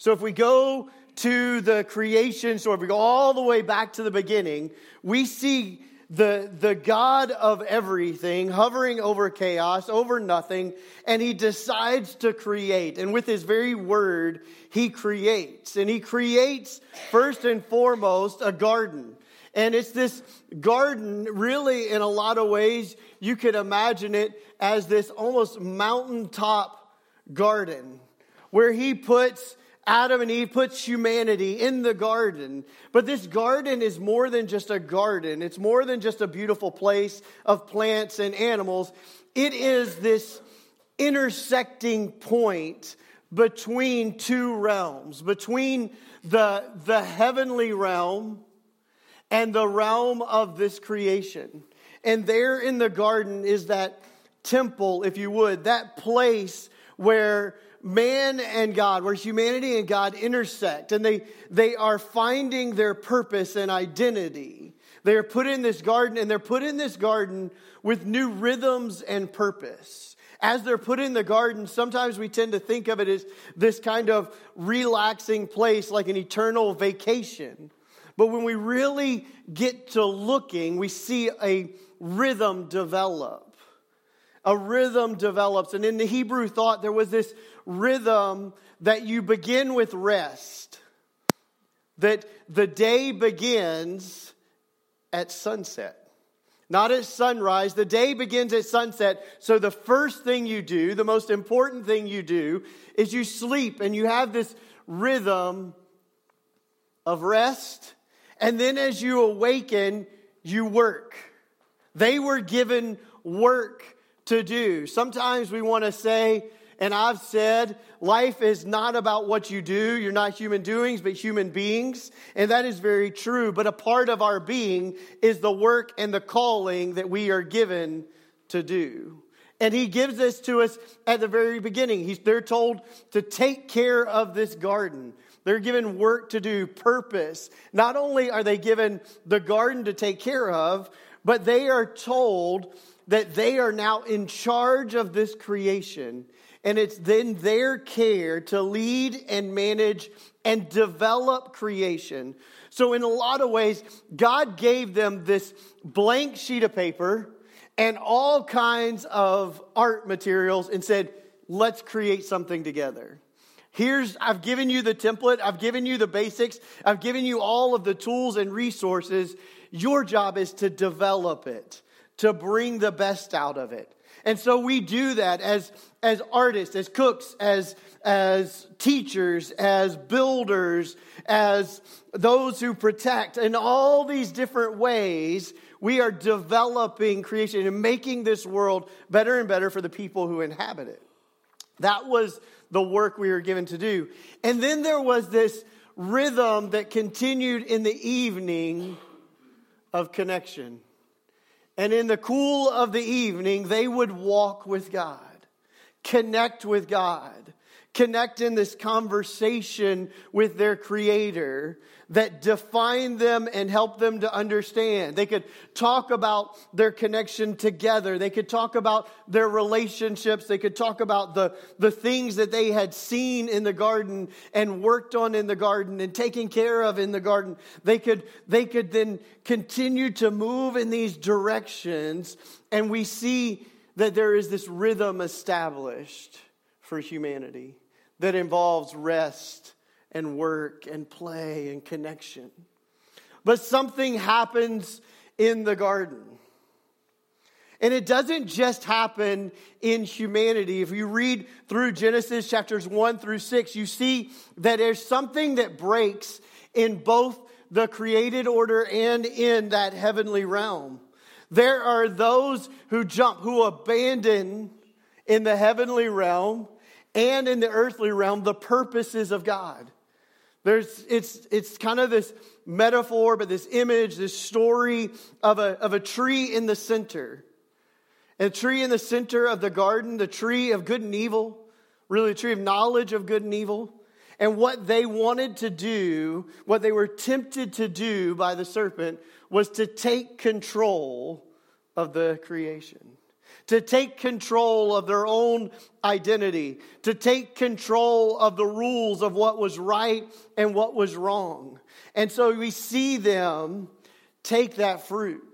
So if we go to the creation story, if we go all the way back to the beginning, we see the, the God of everything hovering over chaos, over nothing, and he decides to create. And with his very word, he creates. And he creates, first and foremost, a garden. And it's this garden, really, in a lot of ways, you could imagine it as this almost mountaintop garden where he puts Adam and Eve puts humanity in the garden. But this garden is more than just a garden, it's more than just a beautiful place of plants and animals. It is this intersecting point between two realms, between the, the heavenly realm and the realm of this creation. And there in the garden is that temple, if you would, that place where man and God, where humanity and God intersect, and they, they are finding their purpose and identity. They are put in this garden, and they're put in this garden with new rhythms and purpose. As they're put in the garden, sometimes we tend to think of it as this kind of relaxing place, like an eternal vacation. But when we really get to looking, we see a rhythm develop a rhythm develops. And in the Hebrew thought, there was this rhythm that you begin with rest, that the day begins at sunset. Not at sunrise. The day begins at sunset. So, the first thing you do, the most important thing you do, is you sleep and you have this rhythm of rest. And then, as you awaken, you work. They were given work to do. Sometimes we want to say, and I've said, life is not about what you do. You're not human doings, but human beings. And that is very true. But a part of our being is the work and the calling that we are given to do. And he gives this to us at the very beginning. He's, they're told to take care of this garden. They're given work to do, purpose. Not only are they given the garden to take care of, but they are told that they are now in charge of this creation. And it's then their care to lead and manage and develop creation. So, in a lot of ways, God gave them this blank sheet of paper and all kinds of art materials and said, let's create something together. Here's, I've given you the template, I've given you the basics, I've given you all of the tools and resources. Your job is to develop it to bring the best out of it. And so we do that as, as artists, as cooks, as, as teachers, as builders, as those who protect. In all these different ways, we are developing creation and making this world better and better for the people who inhabit it. That was the work we were given to do. And then there was this rhythm that continued in the evening of connection. And in the cool of the evening, they would walk with God, connect with God, connect in this conversation with their Creator that define them and help them to understand. They could talk about their connection together. They could talk about their relationships. They could talk about the, the things that they had seen in the garden and worked on in the garden and taken care of in the garden. They could, they could then continue to move in these directions. And we see that there is this rhythm established for humanity that involves rest and work and play and connection. But something happens in the garden. And it doesn't just happen in humanity. If you read through Genesis chapters 1 through 6, you see that there's something that breaks in both the created order and in that heavenly realm. There are those who jump, who abandon in the heavenly realm and in the earthly realm the purposes of God. There's, it's, it's kind of this metaphor, but this image, this story of a, of a tree in the center. a tree in the center of the garden, the tree of good and evil, really a tree of knowledge of good and evil. And what they wanted to do, what they were tempted to do by the serpent, was to take control of the creation to take control of their own identity, to take control of the rules of what was right and what was wrong. And so we see them take that fruit.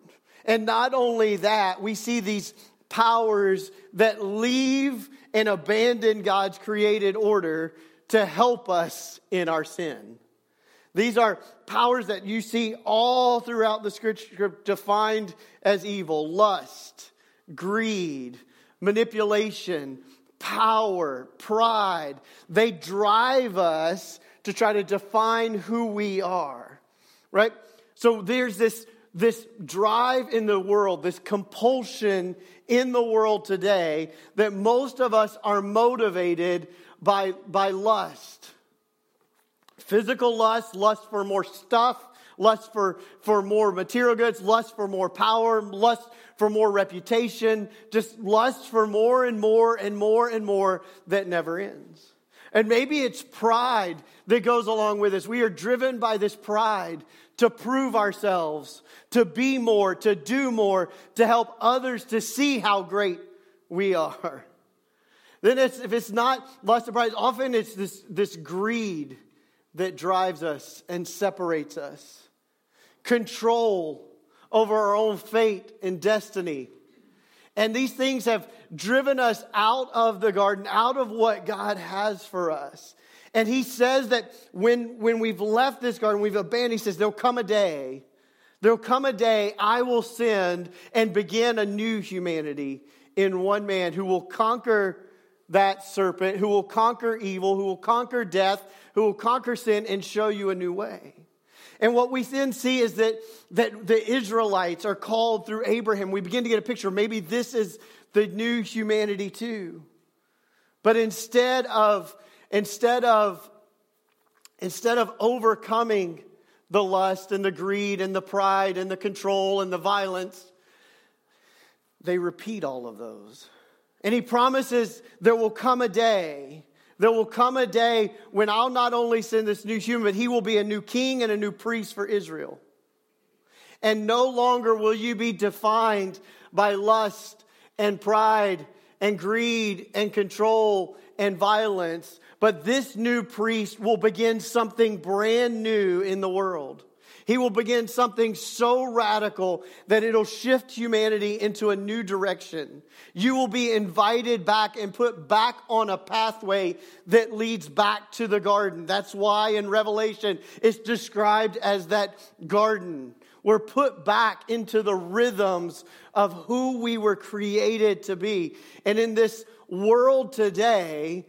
And not only that, we see these powers that leave and abandon God's created order to help us in our sin. These are powers that you see all throughout the scripture defined as evil lust, greed, manipulation, power, pride. They drive us to try to define who we are, right? So there's this, this drive in the world, this compulsion in the world today that most of us are motivated by, by lust physical lust, lust for more stuff, lust for, for more material goods, lust for more power, lust for more reputation, just lust for more and more and more and more that never ends. And maybe it's pride that goes along with this. We are driven by this pride to prove ourselves, to be more, to do more, to help others to see how great we are. Then it's, if it's not lust of pride, often it's this, this greed that drives us and separates us, control over our own fate and destiny. And these things have driven us out of the garden, out of what God has for us. And he says that when, when we've left this garden, we've abandoned, he says, there'll come a day, there'll come a day I will send and begin a new humanity in one man who will conquer that serpent, who will conquer evil, who will conquer death, who will conquer sin and show you a new way. And what we then see is that, that the Israelites are called through Abraham. We begin to get a picture. Maybe this is the new humanity too. But instead of, instead of, instead of overcoming the lust and the greed and the pride and the control and the violence, they repeat all of those. And he promises there will come a day, there will come a day when I'll not only send this new human, but he will be a new king and a new priest for Israel. And no longer will you be defined by lust and pride and greed and control and violence, but this new priest will begin something brand new in the world. He will begin something so radical that it'll shift humanity into a new direction. You will be invited back and put back on a pathway that leads back to the garden. That's why in Revelation it's described as that garden. We're put back into the rhythms of who we were created to be. And in this world today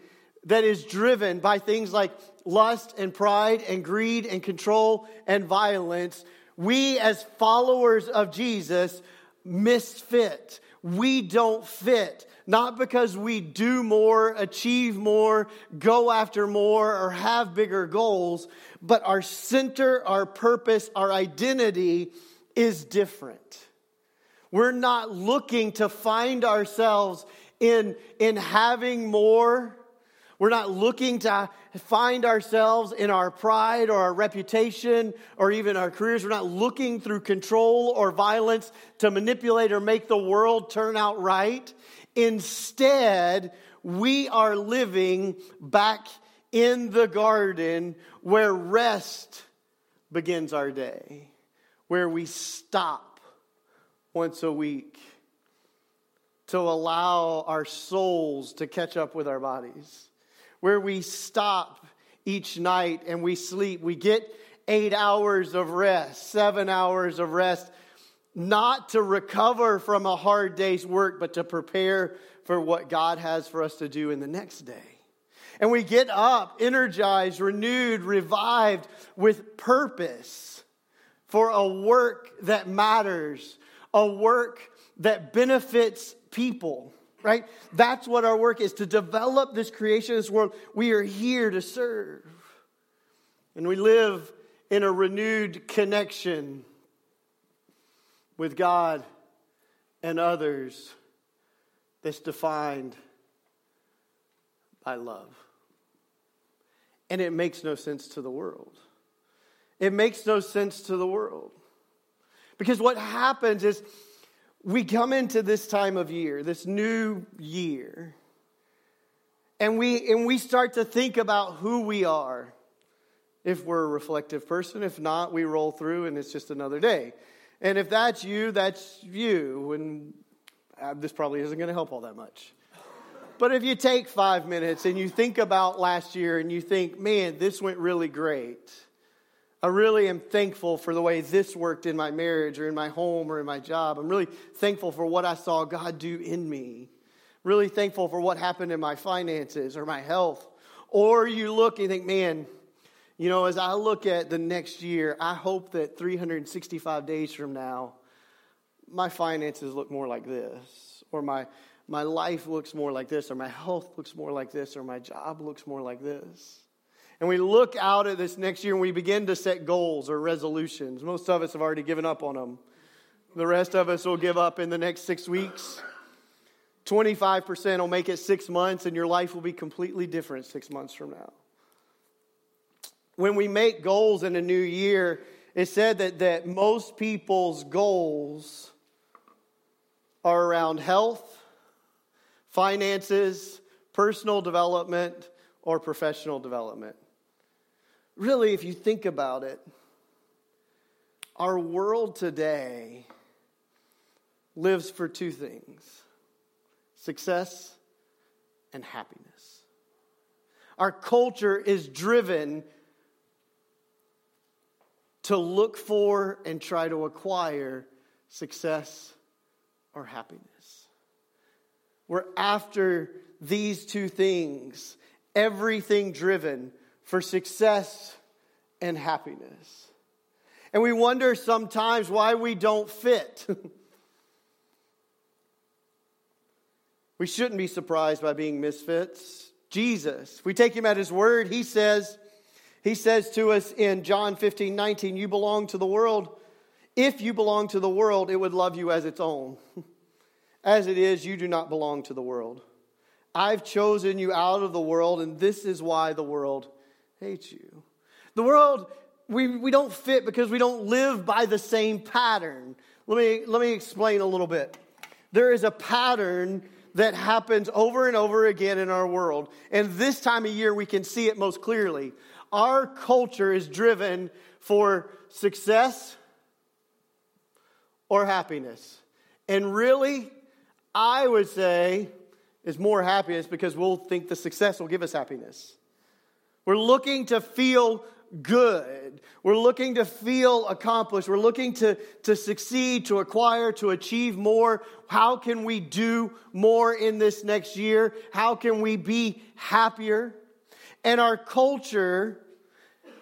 that is driven by things like lust and pride and greed and control and violence, we as followers of Jesus misfit. We don't fit. Not because we do more, achieve more, go after more, or have bigger goals, but our center, our purpose, our identity is different. We're not looking to find ourselves in, in having more we're not looking to find ourselves in our pride or our reputation or even our careers. We're not looking through control or violence to manipulate or make the world turn out right. Instead, we are living back in the garden where rest begins our day, where we stop once a week to allow our souls to catch up with our bodies where we stop each night and we sleep. We get eight hours of rest, seven hours of rest, not to recover from a hard day's work, but to prepare for what God has for us to do in the next day. And we get up energized, renewed, revived with purpose for a work that matters, a work that benefits people right? That's what our work is to develop this creation, this world. We are here to serve. And we live in a renewed connection with God and others that's defined by love. And it makes no sense to the world. It makes no sense to the world. Because what happens is we come into this time of year, this new year, and we, and we start to think about who we are. If we're a reflective person, if not, we roll through and it's just another day. And if that's you, that's you. And uh, this probably isn't going to help all that much. But if you take five minutes and you think about last year and you think, man, this went really great. I really am thankful for the way this worked in my marriage or in my home or in my job. I'm really thankful for what I saw God do in me. Really thankful for what happened in my finances or my health. Or you look and you think, man, you know, as I look at the next year, I hope that 365 days from now, my finances look more like this, or my my life looks more like this, or my health looks more like this, or my job looks more like this. And we look out at this next year and we begin to set goals or resolutions. Most of us have already given up on them. The rest of us will give up in the next six weeks. 25% will make it six months, and your life will be completely different six months from now. When we make goals in a new year, it said that, that most people's goals are around health, finances, personal development, or professional development. Really, if you think about it, our world today lives for two things success and happiness. Our culture is driven to look for and try to acquire success or happiness. We're after these two things, everything driven for success and happiness. And we wonder sometimes why we don't fit. we shouldn't be surprised by being misfits. Jesus, if we take him at his word, he says, he says to us in John 15, 19, you belong to the world. If you belong to the world, it would love you as its own. As it is, you do not belong to the world. I've chosen you out of the world, and this is why the world hates you. The world, we, we don't fit because we don't live by the same pattern. Let me, let me explain a little bit. There is a pattern that happens over and over again in our world. And this time of year, we can see it most clearly. Our culture is driven for success or happiness. And really, I would say is more happiness because we'll think the success will give us happiness. We're looking to feel good. We're looking to feel accomplished. We're looking to, to succeed, to acquire, to achieve more. How can we do more in this next year? How can we be happier? And our culture,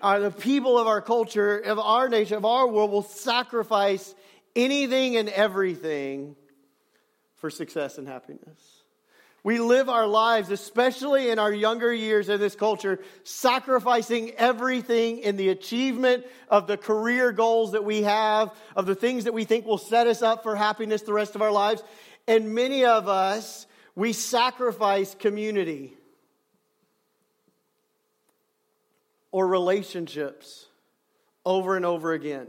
uh, the people of our culture, of our nation, of our world, will sacrifice anything and everything for success and happiness. We live our lives, especially in our younger years in this culture, sacrificing everything in the achievement of the career goals that we have, of the things that we think will set us up for happiness the rest of our lives. And many of us, we sacrifice community or relationships over and over again.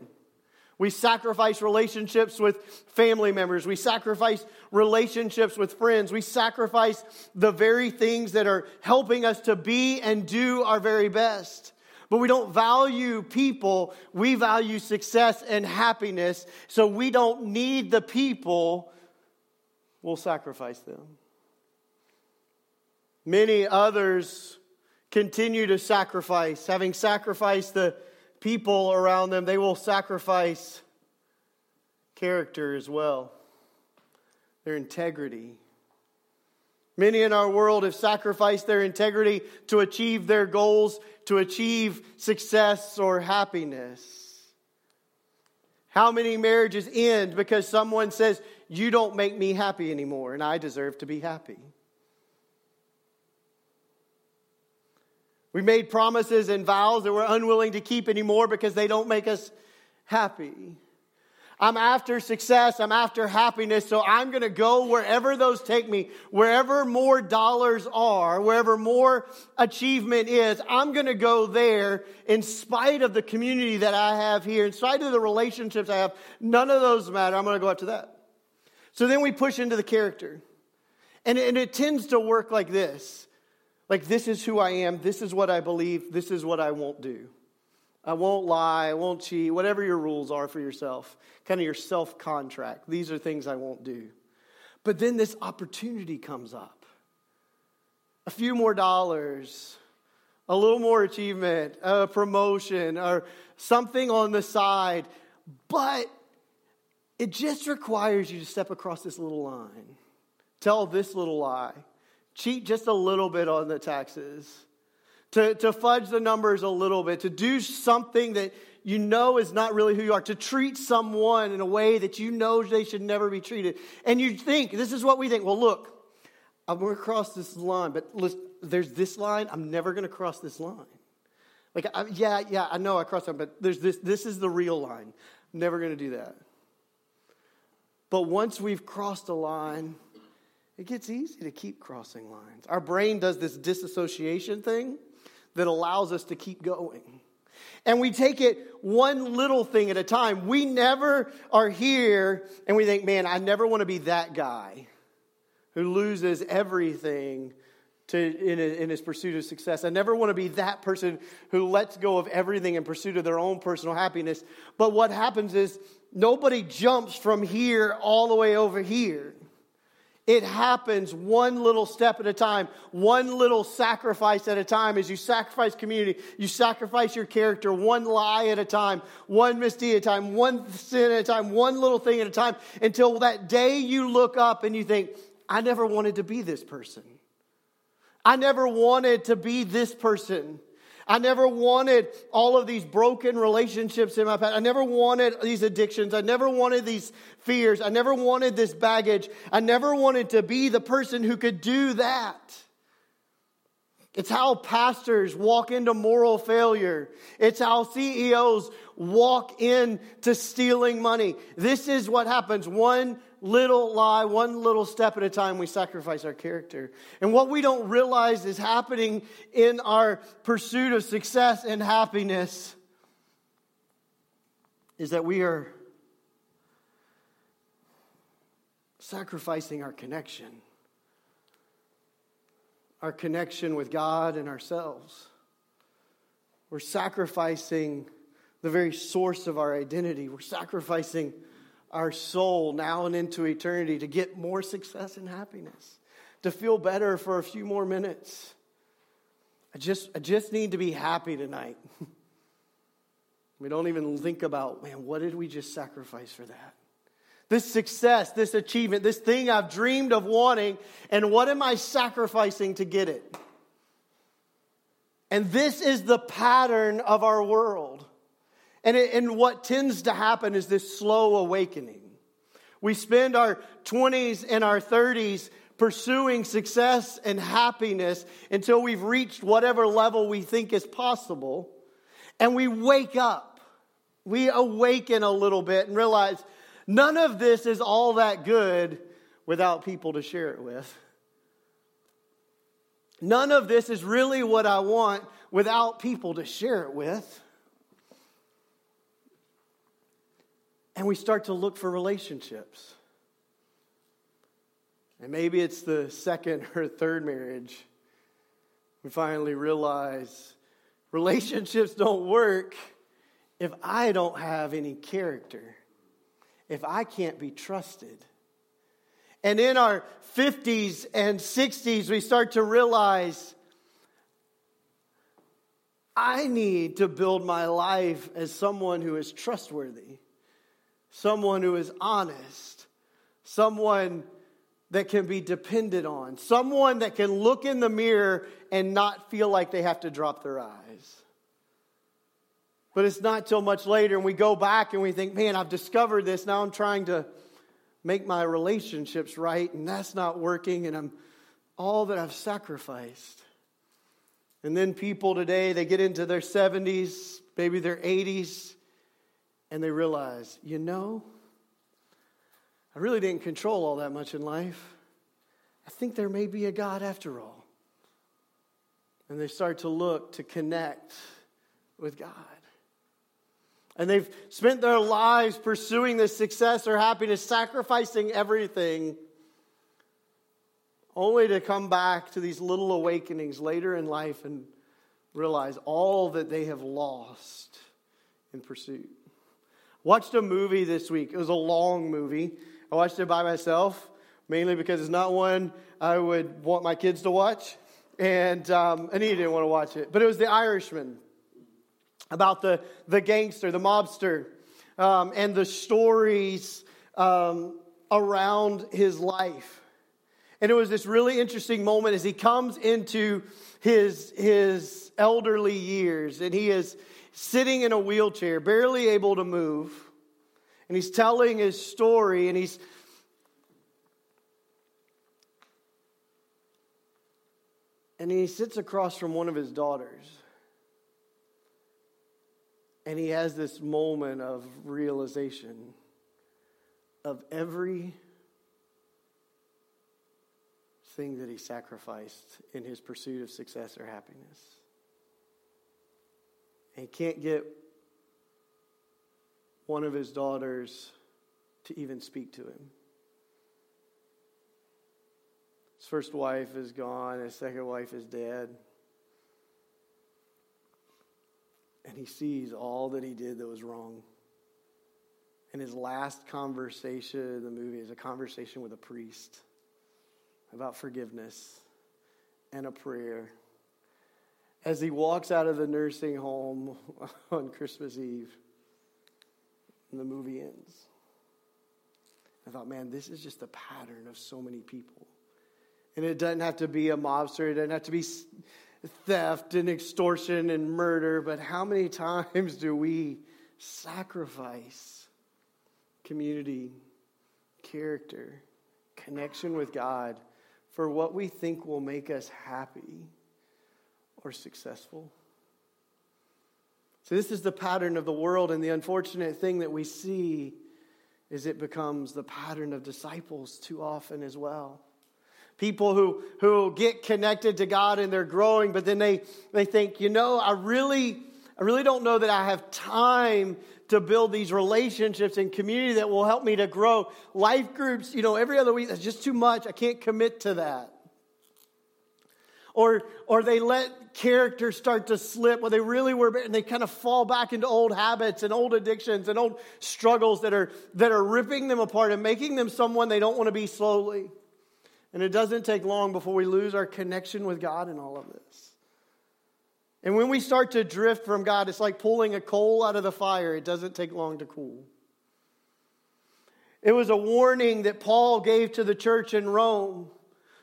We sacrifice relationships with family members. We sacrifice relationships with friends. We sacrifice the very things that are helping us to be and do our very best. But we don't value people. We value success and happiness. So we don't need the people. We'll sacrifice them. Many others continue to sacrifice, having sacrificed the people around them, they will sacrifice character as well, their integrity. Many in our world have sacrificed their integrity to achieve their goals, to achieve success or happiness. How many marriages end because someone says, You don't make me happy anymore, and I deserve to be happy? We made promises and vows that we're unwilling to keep anymore because they don't make us happy. I'm after success. I'm after happiness. So I'm going to go wherever those take me, wherever more dollars are, wherever more achievement is. I'm going to go there in spite of the community that I have here, in spite of the relationships I have. None of those matter. I'm going to go after that. So then we push into the character. And, and it tends to work like this like, this is who I am, this is what I believe, this is what I won't do. I won't lie, I won't cheat, whatever your rules are for yourself, kind of your self contract. These are things I won't do. But then this opportunity comes up a few more dollars, a little more achievement, a promotion, or something on the side. But it just requires you to step across this little line, tell this little lie, cheat just a little bit on the taxes to, to fudge the numbers a little bit, to do something that you know is not really who you are, to treat someone in a way that you know they should never be treated. And you think, this is what we think, well, look, I'm going to cross this line, but listen, there's this line, I'm never going to cross this line. Like, I, yeah, yeah, I know I crossed it, but there's this, this is the real line. I'm never going to do that. But once we've crossed a line, it gets easy to keep crossing lines. Our brain does this disassociation thing that allows us to keep going. And we take it one little thing at a time. We never are here and we think, man, I never want to be that guy who loses everything to, in, in his pursuit of success. I never want to be that person who lets go of everything in pursuit of their own personal happiness. But what happens is nobody jumps from here all the way over here. It happens one little step at a time, one little sacrifice at a time. As you sacrifice community, you sacrifice your character one lie at a time, one misdeed at a time, one sin at a time, one little thing at a time, until that day you look up and you think, I never wanted to be this person. I never wanted to be this person. I never wanted all of these broken relationships in my past. I never wanted these addictions. I never wanted these fears. I never wanted this baggage. I never wanted to be the person who could do that. It's how pastors walk into moral failure. It's how CEOs walk into stealing money. This is what happens. One little lie, one little step at a time, we sacrifice our character. And what we don't realize is happening in our pursuit of success and happiness is that we are sacrificing our connection, our connection with God and ourselves. We're sacrificing the very source of our identity. We're sacrificing our soul now and into eternity to get more success and happiness, to feel better for a few more minutes. I just, I just need to be happy tonight. we don't even think about, man, what did we just sacrifice for that? This success, this achievement, this thing I've dreamed of wanting, and what am I sacrificing to get it? And this is the pattern of our world. And, it, and what tends to happen is this slow awakening. We spend our 20s and our 30s pursuing success and happiness until we've reached whatever level we think is possible. And we wake up. We awaken a little bit and realize none of this is all that good without people to share it with. None of this is really what I want without people to share it with. And we start to look for relationships. And maybe it's the second or third marriage. We finally realize relationships don't work if I don't have any character, if I can't be trusted. And in our 50s and 60s, we start to realize I need to build my life as someone who is trustworthy someone who is honest, someone that can be depended on, someone that can look in the mirror and not feel like they have to drop their eyes. But it's not till much later, and we go back and we think, man, I've discovered this. Now I'm trying to make my relationships right, and that's not working, and I'm all that I've sacrificed. And then people today, they get into their 70s, maybe their 80s, and they realize, you know, I really didn't control all that much in life. I think there may be a God after all. And they start to look to connect with God. And they've spent their lives pursuing this success or happiness, sacrificing everything, only to come back to these little awakenings later in life and realize all that they have lost in pursuit. Watched a movie this week. It was a long movie. I watched it by myself, mainly because it's not one I would want my kids to watch. And um, Anita didn't want to watch it. But it was The Irishman about the, the gangster, the mobster, um, and the stories um, around his life. And it was this really interesting moment as he comes into his, his elderly years and he is sitting in a wheelchair, barely able to move. And he's telling his story and he's and he sits across from one of his daughters. And he has this moment of realization of every thing that he sacrificed in his pursuit of success or happiness. And he can't get one of his daughters to even speak to him. His first wife is gone, his second wife is dead. and he sees all that he did that was wrong. And his last conversation in the movie is a conversation with a priest about forgiveness and a prayer. As he walks out of the nursing home on Christmas Eve, and the movie ends. I thought, man, this is just a pattern of so many people. And it doesn't have to be a mobster, it doesn't have to be theft and extortion and murder, but how many times do we sacrifice community, character, connection with God for what we think will make us happy or successful? So, this is the pattern of the world, and the unfortunate thing that we see is it becomes the pattern of disciples too often as well people who, who get connected to God and they're growing, but then they, they think, you know, I really, I really don't know that I have time to build these relationships and community that will help me to grow. Life groups, you know, every other week, that's just too much. I can't commit to that. Or, or they let characters start to slip where they really were, and they kind of fall back into old habits and old addictions and old struggles that are, that are ripping them apart and making them someone they don't want to be slowly. And it doesn't take long before we lose our connection with God in all of this. And when we start to drift from God, it's like pulling a coal out of the fire. It doesn't take long to cool. It was a warning that Paul gave to the church in Rome.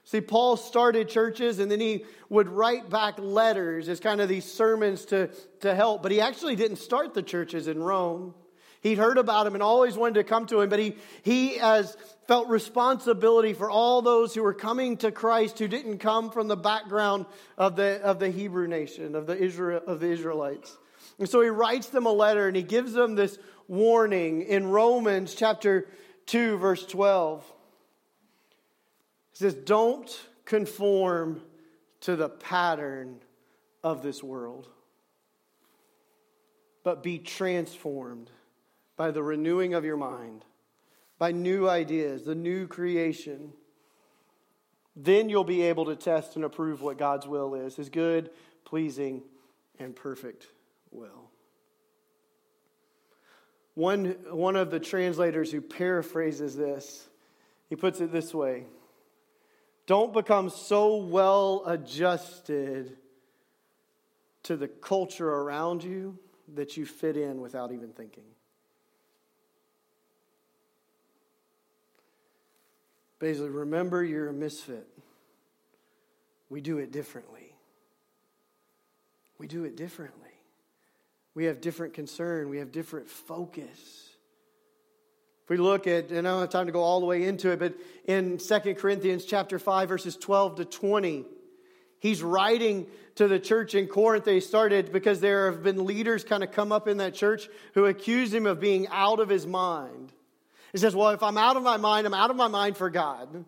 See, Paul started churches and then he would write back letters as kind of these sermons to, to help, but he actually didn't start the churches in Rome. He'd heard about him and always wanted to come to him, but he, he as felt responsibility for all those who were coming to Christ who didn't come from the background of the, of the Hebrew nation, of the, Israel, of the Israelites. And so he writes them a letter and he gives them this warning in Romans chapter 2, verse 12. He says, Don't conform to the pattern of this world, but be transformed by the renewing of your mind, by new ideas, the new creation. Then you'll be able to test and approve what God's will is his good, pleasing, and perfect will. One, one of the translators who paraphrases this, he puts it this way Don't become so well adjusted to the culture around you that you fit in without even thinking. Basically, remember you're a misfit. We do it differently. We do it differently. We have different concern, we have different focus. If we look at, and I don't have time to go all the way into it, but in 2 Corinthians chapter 5, verses 12 to 20, he's writing to the church in Corinth they started because there have been leaders kind of come up in that church who accuse him of being out of his mind. He says, Well, if I'm out of my mind, I'm out of my mind for God.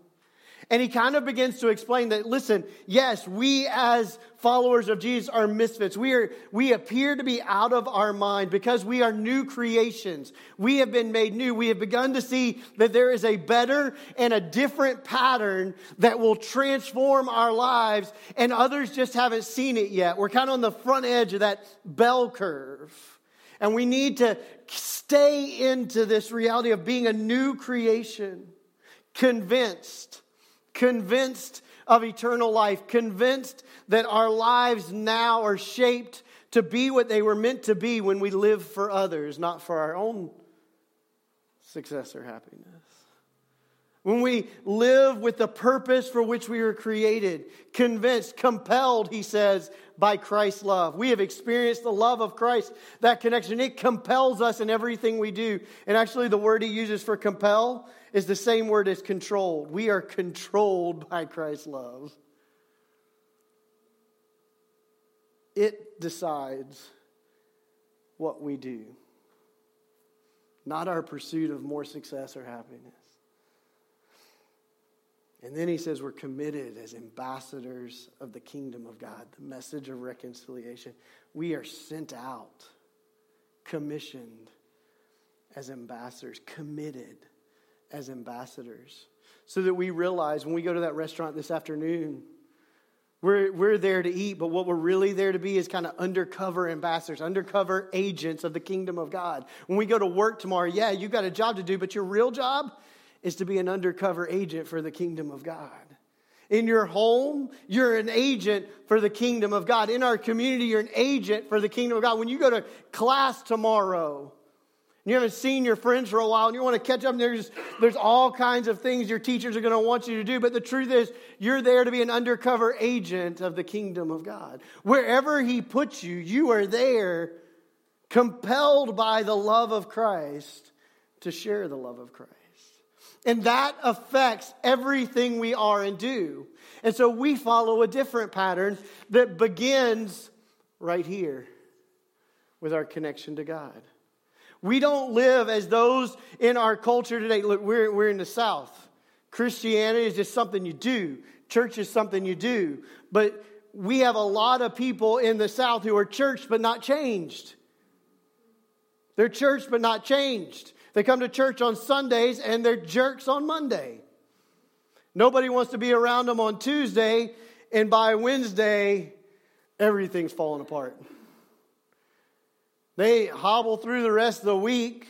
And he kind of begins to explain that, listen, yes, we as followers of Jesus are misfits. We, are, we appear to be out of our mind because we are new creations. We have been made new. We have begun to see that there is a better and a different pattern that will transform our lives, and others just haven't seen it yet. We're kind of on the front edge of that bell curve. And we need to stay into this reality of being a new creation, convinced convinced of eternal life, convinced that our lives now are shaped to be what they were meant to be when we live for others, not for our own success or happiness. When we live with the purpose for which we were created, convinced, compelled, he says, by Christ's love. We have experienced the love of Christ, that connection. It compels us in everything we do. And actually, the word he uses for compel is the same word as controlled. We are controlled by Christ's love. It decides what we do, not our pursuit of more success or happiness. And then he says we're committed as ambassadors of the kingdom of God, the message of reconciliation. We are sent out, commissioned as ambassadors, committed as ambassadors so that we realize when we go to that restaurant this afternoon, we're, we're there to eat, but what we're really there to be is kind of undercover ambassadors, undercover agents of the kingdom of God. When we go to work tomorrow, yeah, you've got a job to do, but your real job is to be an undercover agent for the kingdom of God. In your home, you're an agent for the kingdom of God. In our community, you're an agent for the kingdom of God. When you go to class tomorrow, you haven't seen your friends for a while and you want to catch up, and there's, there's all kinds of things your teachers are going to want you to do. But the truth is, you're there to be an undercover agent of the kingdom of God. Wherever He puts you, you are there compelled by the love of Christ to share the love of Christ. And that affects everything we are and do. And so we follow a different pattern that begins right here with our connection to God. We don't live as those in our culture today. Look, we're, we're in the South. Christianity is just something you do, church is something you do. But we have a lot of people in the South who are church but not changed. They're church but not changed. They come to church on Sundays and they're jerks on Monday. Nobody wants to be around them on Tuesday, and by Wednesday, everything's falling apart. They hobble through the rest of the week,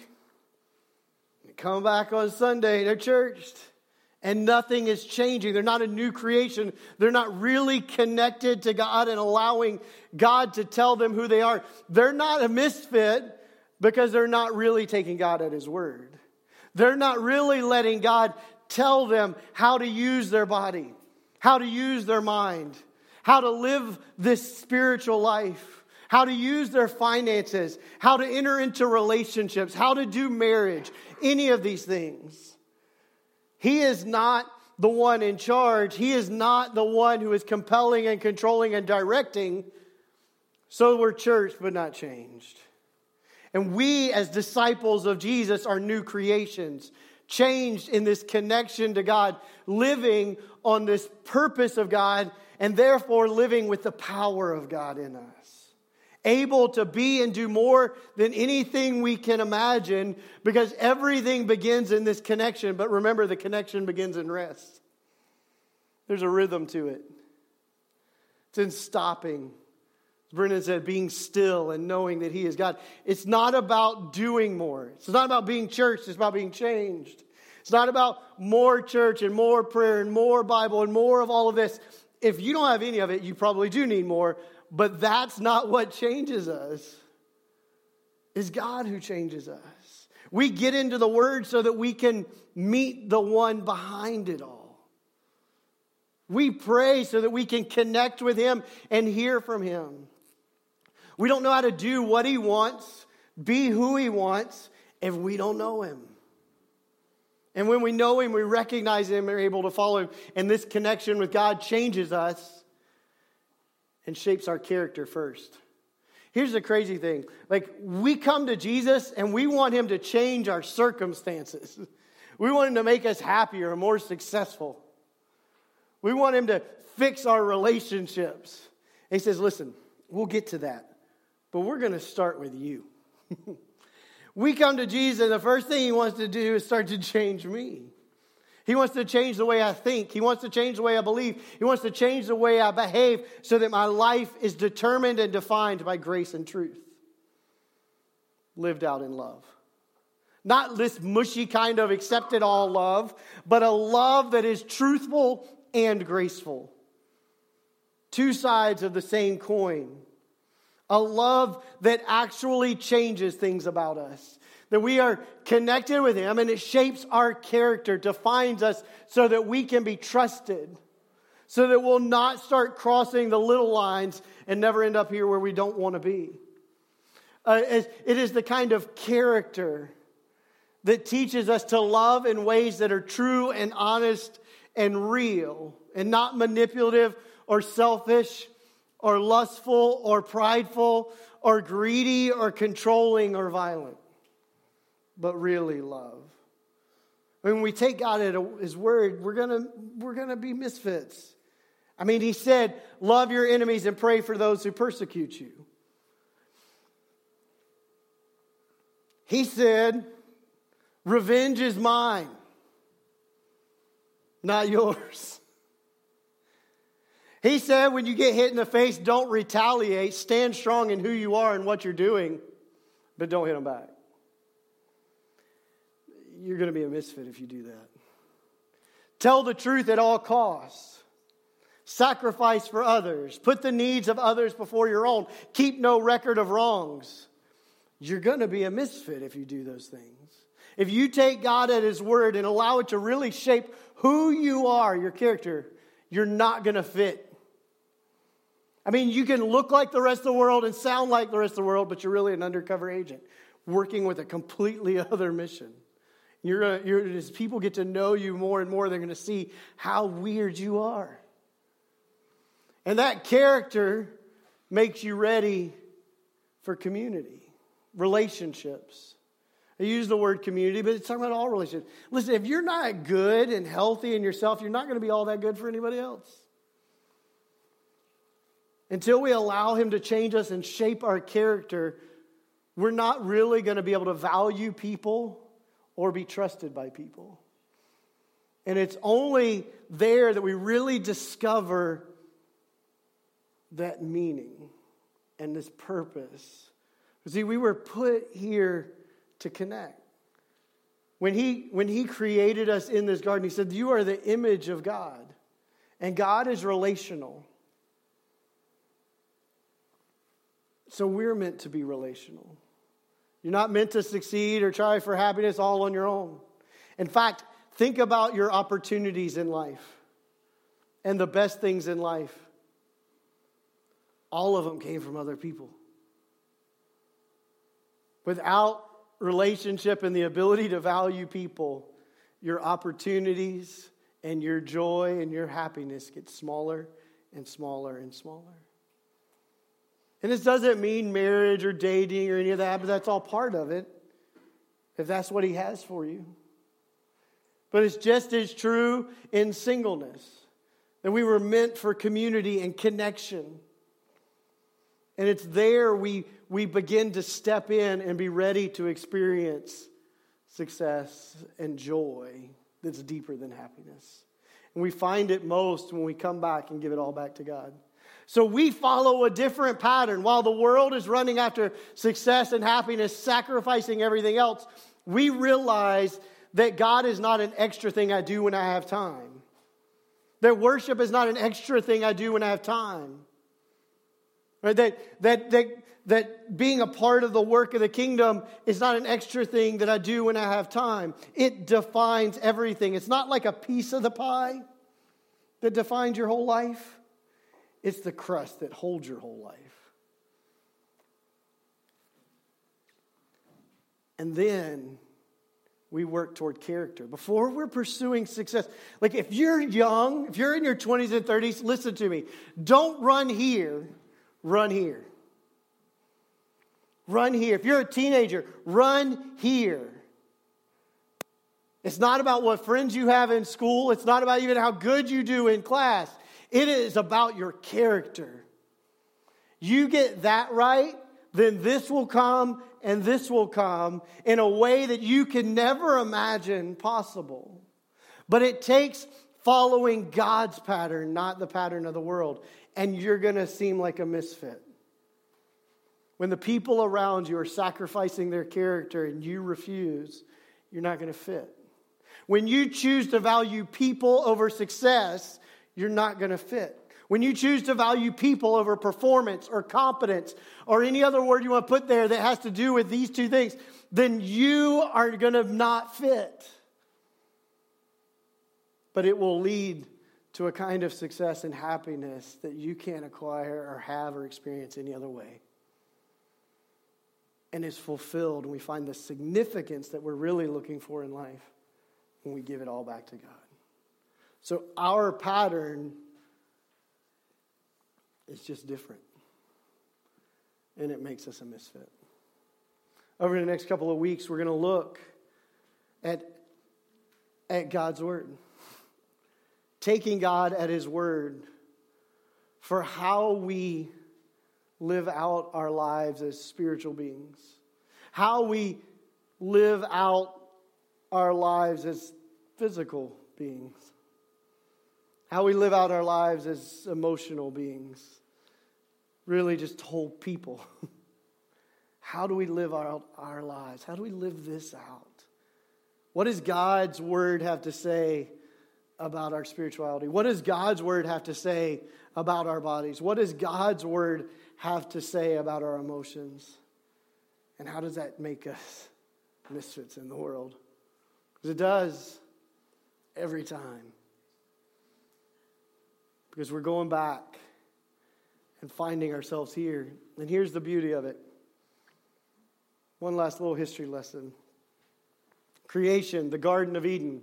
come back on Sunday, they're churched, and nothing is changing. They're not a new creation. They're not really connected to God and allowing God to tell them who they are. They're not a misfit because they're not really taking God at His word. They're not really letting God tell them how to use their body, how to use their mind, how to live this spiritual life how to use their finances, how to enter into relationships, how to do marriage, any of these things. He is not the one in charge. He is not the one who is compelling and controlling and directing. So we're church, but not changed. And we, as disciples of Jesus, are new creations, changed in this connection to God, living on this purpose of God, and therefore living with the power of God in us able to be and do more than anything we can imagine because everything begins in this connection. But remember, the connection begins in rest. There's a rhythm to it, it's in stopping. As Brennan said, being still and knowing that He is God. It's not about doing more, it's not about being church, it's about being changed. It's not about more church and more prayer and more Bible and more of all of this. If you don't have any of it, you probably do need more but that's not what changes us. It's God who changes us. We get into the Word so that we can meet the one behind it all. We pray so that we can connect with Him and hear from Him. We don't know how to do what He wants, be who He wants, if we don't know Him. And when we know Him, we recognize Him and are able to follow Him. And this connection with God changes us and shapes our character first. Here's the crazy thing like, we come to Jesus and we want him to change our circumstances. We want him to make us happier and more successful. We want Him to fix our relationships. And he says, Listen, we'll get to that, but we're going to start with you. we come to Jesus, and the first thing He wants to do is start to change me. He wants to change the way I think. He wants to change the way I believe. He wants to change the way I behave so that my life is determined and defined by grace and truth, lived out in love. Not this mushy kind of accepted all love, but a love that is truthful and graceful. Two sides of the same coin. A love that actually changes things about us. That we are connected with Him and it shapes our character, defines us so that we can be trusted. So that we'll not start crossing the little lines and never end up here where we don't want to be. Uh, it is the kind of character that teaches us to love in ways that are true and honest and real and not manipulative or selfish or lustful or prideful or greedy or controlling or violent, but really love. When we take God at His word, we're gonna, we're gonna be misfits. I mean, He said, Love your enemies and pray for those who persecute you. He said, Revenge is mine, not yours. He said, when you get hit in the face, don't retaliate. Stand strong in who you are and what you're doing, but don't hit them back. You're going to be a misfit if you do that. Tell the truth at all costs. Sacrifice for others. Put the needs of others before your own. Keep no record of wrongs. You're going to be a misfit if you do those things. If you take God at His word and allow it to really shape who you are, your character, you're not going to fit. I mean, you can look like the rest of the world and sound like the rest of the world, but you're really an undercover agent working with a completely other mission. You're, gonna, you're as people get to know you more and more, they're going to see how weird you are. And that character makes you ready for community, relationships. I use the word community, but it's talking about all relationships. Listen, if you're not good and healthy in yourself, you're not going to be all that good for anybody else. Until we allow Him to change us and shape our character, we're not really going to be able to value people or be trusted by people. And it's only there that we really discover that meaning and this purpose. See, we were put here to connect. When he, when he created us in this garden, he said, You are the image of God, and God is relational. So we're meant to be relational. You're not meant to succeed or try for happiness all on your own. In fact, think about your opportunities in life and the best things in life. All of them came from other people. Without relationship and the ability to value people, your opportunities and your joy and your happiness get smaller and smaller and smaller. And this doesn't mean marriage or dating or any of that, but that's all part of it, if that's what He has for you. But it's just as true in singleness that we were meant for community and connection. And it's there we, we begin to step in and be ready to experience success and joy that's deeper than happiness. And we find it most when we come back and give it all back to God. So we follow a different pattern. While the world is running after success and happiness, sacrificing everything else, we realize that God is not an extra thing I do when I have time. That worship is not an extra thing I do when I have time. Right? That, that, that, that being a part of the work of the kingdom is not an extra thing that I do when I have time. It defines everything. It's not like a piece of the pie that defines your whole life, it's the crust that holds your whole life. And then we work toward character. Before we're pursuing success, like if you're young, if you're in your 20s and 30s, listen to me. Don't run here run here. Run here. If you're a teenager, run here. It's not about what friends you have in school. It's not about even how good you do in class. It is about your character. You get that right, then this will come and this will come in a way that you can never imagine possible. But it takes following God's pattern, not the pattern of the world. And you're going to seem like a misfit. When the people around you are sacrificing their character and you refuse, you're not going to fit. When you choose to value people over success, you're not going to fit. When you choose to value people over performance or competence or any other word you want to put there that has to do with these two things, then you are going to not fit. But it will lead to a kind of success and happiness that you can't acquire or have or experience any other way. And is fulfilled, we find the significance that we're really looking for in life when we give it all back to God. So our pattern is just different. And it makes us a misfit. Over the next couple of weeks, we're going to look at, at God's Word. Taking God at His Word for how we live out our lives as spiritual beings, how we live out our lives as physical beings, how we live out our lives as emotional beings, really just whole people. how do we live out our lives? How do we live this out? What does God's word have to say about our spirituality? What does God's word have to say about our bodies? What does God's word have to say about our emotions? And how does that make us misfits in the world? Because it does every time. Because we're going back and finding ourselves here. And here's the beauty of it. One last little history lesson. Creation, the Garden of Eden,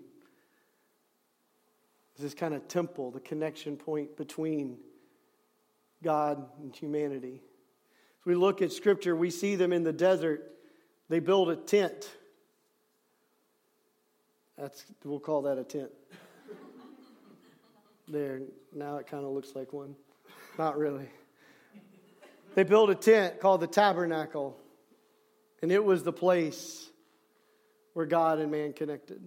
is this kind of temple, the connection point between God and humanity. As we look at Scripture, we see them in the desert. They build a tent. That's, we'll call that a tent. There, now it kind of looks like one. Not really. They built a tent called the tabernacle, and it was the place where God and man connected.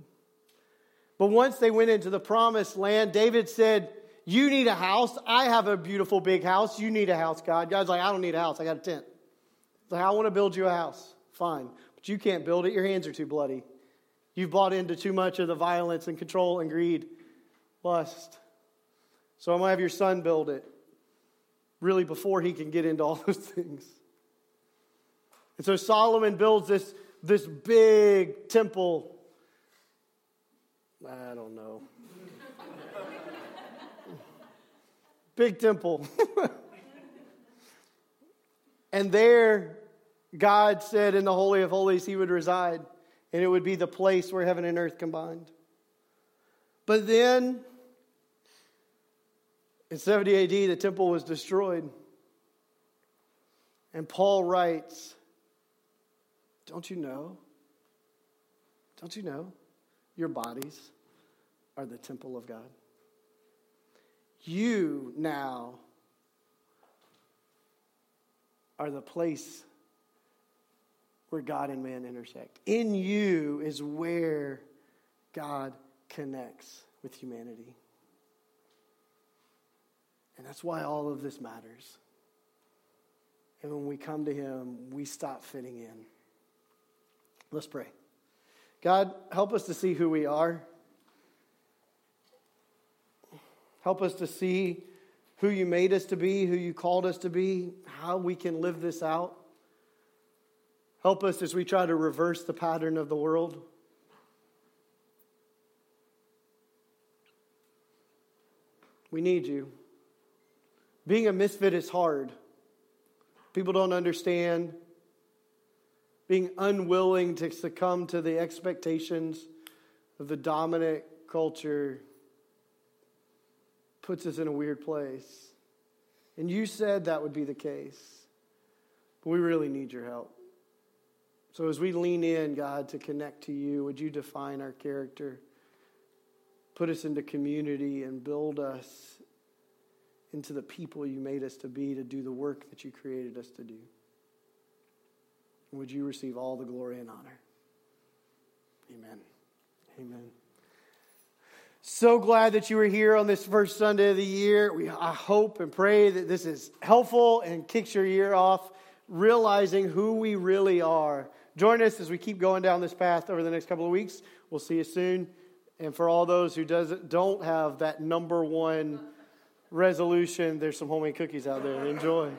But once they went into the promised land, David said, You need a house. I have a beautiful big house. You need a house, God. God's like, I don't need a house. I got a tent. He's like, I want to build you a house. Fine. But you can't build it. Your hands are too bloody. You've bought into too much of the violence and control and greed, lust. So I'm going to have your son build it, really, before he can get into all those things. And so Solomon builds this, this big temple. I don't know. big temple. and there, God said in the Holy of Holies he would reside and it would be the place where heaven and earth combined. But then, in 70 AD, the temple was destroyed. And Paul writes, Don't you know? Don't you know? Your bodies are the temple of God. You now are the place where God and man intersect. In you is where God connects with humanity. And that's why all of this matters. And when we come to Him, we stop fitting in. Let's pray. God, help us to see who we are. Help us to see who you made us to be, who you called us to be, how we can live this out. Help us as we try to reverse the pattern of the world. We need you. Being a misfit is hard. People don't understand. Being unwilling to succumb to the expectations of the dominant culture puts us in a weird place. And you said that would be the case. But we really need your help. So as we lean in, God, to connect to you, would you define our character? Put us into community and build us into the people you made us to be to do the work that you created us to do. would you receive all the glory and honor? Amen. Amen. So glad that you were here on this first Sunday of the year. We, I hope and pray that this is helpful and kicks your year off, realizing who we really are. Join us as we keep going down this path over the next couple of weeks. We'll see you soon. And for all those who does, don't have that number one resolution, there's some homemade cookies out there. Enjoy.